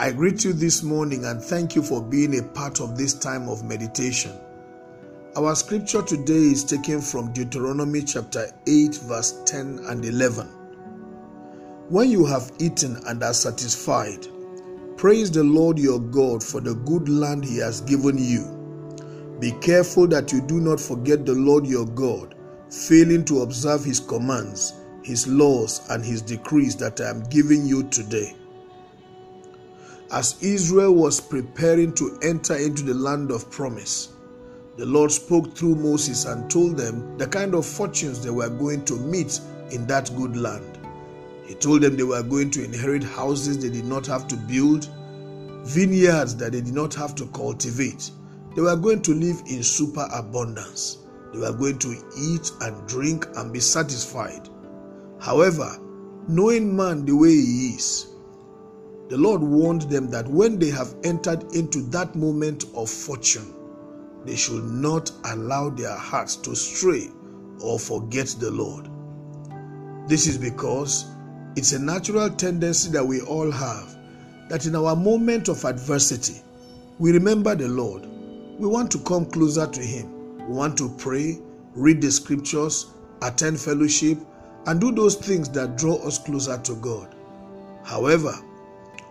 I greet you this morning and thank you for being a part of this time of meditation. Our scripture today is taken from Deuteronomy chapter 8, verse 10 and 11. When you have eaten and are satisfied, praise the Lord your God for the good land he has given you. Be careful that you do not forget the Lord your God, failing to observe his commands, his laws, and his decrees that I am giving you today. As Israel was preparing to enter into the land of promise, the Lord spoke through Moses and told them the kind of fortunes they were going to meet in that good land. He told them they were going to inherit houses they did not have to build, vineyards that they did not have to cultivate. They were going to live in super abundance. They were going to eat and drink and be satisfied. However, knowing man the way he is, the Lord warned them that when they have entered into that moment of fortune, they should not allow their hearts to stray or forget the Lord. This is because it's a natural tendency that we all have that in our moment of adversity, we remember the Lord. We want to come closer to Him. We want to pray, read the scriptures, attend fellowship, and do those things that draw us closer to God. However,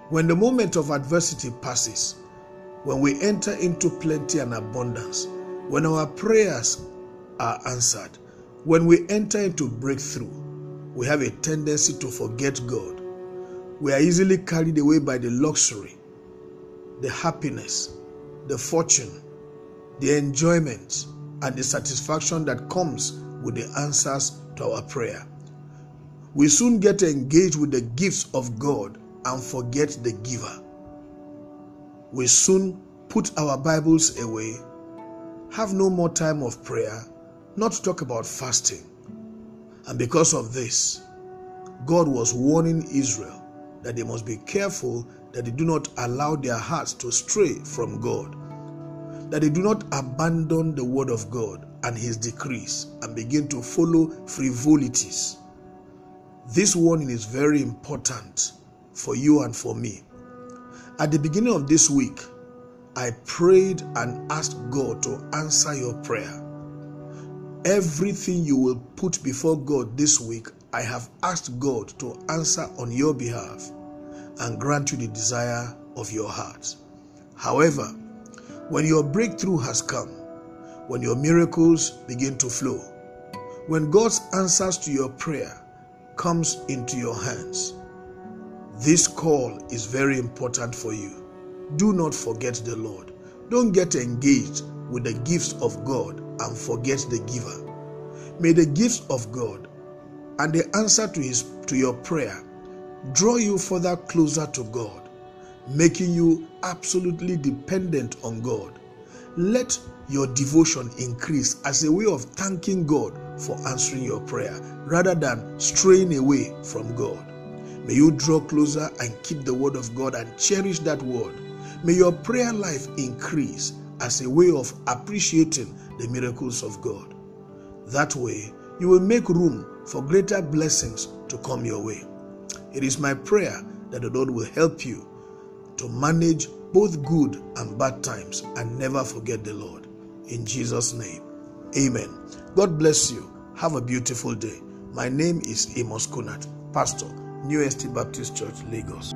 when the moment of adversity passes, when we enter into plenty and abundance, when our prayers are answered, when we enter into breakthrough, we have a tendency to forget God. We are easily carried away by the luxury, the happiness, the fortune, the enjoyment, and the satisfaction that comes with the answers to our prayer. We soon get engaged with the gifts of God and forget the giver. We soon put our Bibles away, have no more time of prayer, not to talk about fasting. And because of this, God was warning Israel that they must be careful that they do not allow their hearts to stray from God, that they do not abandon the word of God and his decrees and begin to follow frivolities. This warning is very important for you and for me. At the beginning of this week, I prayed and asked God to answer your prayer. Everything you will put before God this week, I have asked God to answer on your behalf and grant you the desire of your heart. However, when your breakthrough has come, when your miracles begin to flow, when God's answers to your prayer comes into your hands, this call is very important for you. Do not forget the Lord. Don't get engaged with the gifts of God and forget the giver. May the gifts of God and the answer to his to your prayer draw you further closer to God, making you absolutely dependent on God. Let your devotion increase as a way of thanking God for answering your prayer rather than straying away from God. May you draw closer and keep the word of God and cherish that word. May your prayer life increase as a way of appreciating the miracles of God. That way, you will make room for greater blessings to come your way. It is my prayer that the Lord will help you to manage both good and bad times and never forget the Lord. In Jesus' name, amen. God bless you. Have a beautiful day. My name is Amos Kunat, Pastor, New Estate Baptist Church, Lagos.